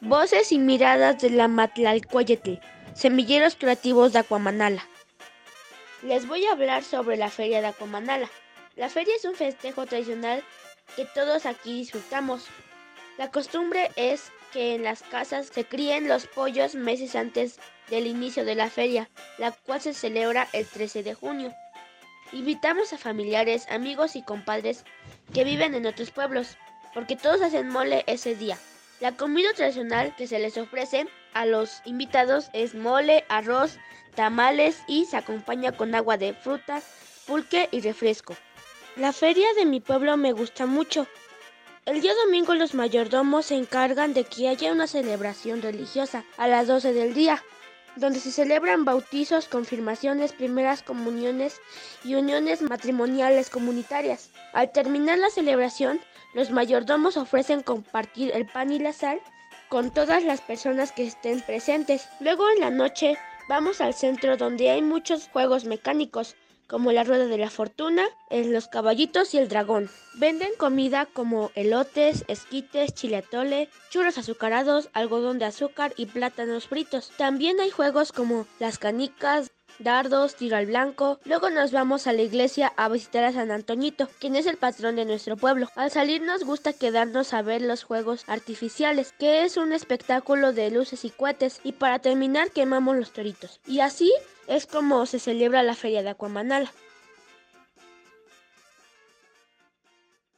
Voces y miradas de la Matlalcoyetl, semilleros creativos de Aquamanala. Les voy a hablar sobre la feria de Aquamanala. La feria es un festejo tradicional que todos aquí disfrutamos. La costumbre es que en las casas se críen los pollos meses antes del inicio de la feria, la cual se celebra el 13 de junio. Invitamos a familiares, amigos y compadres que viven en otros pueblos, porque todos hacen mole ese día. La comida tradicional que se les ofrece a los invitados es mole, arroz, tamales y se acompaña con agua de fruta, pulque y refresco. La feria de mi pueblo me gusta mucho. El día domingo los mayordomos se encargan de que haya una celebración religiosa a las 12 del día, donde se celebran bautizos, confirmaciones, primeras comuniones y uniones matrimoniales comunitarias. Al terminar la celebración, los mayordomos ofrecen compartir el pan y la sal con todas las personas que estén presentes. Luego en la noche vamos al centro donde hay muchos juegos mecánicos como la rueda de la fortuna, los caballitos y el dragón. Venden comida como elotes, esquites, chiletole, churros azucarados, algodón de azúcar y plátanos fritos. También hay juegos como las canicas, dardos, tiro al blanco. Luego nos vamos a la iglesia a visitar a San Antoñito, quien es el patrón de nuestro pueblo. Al salir nos gusta quedarnos a ver los juegos artificiales, que es un espectáculo de luces y cohetes. Y para terminar quemamos los toritos. Y así es como se celebra la feria de Aquamanala.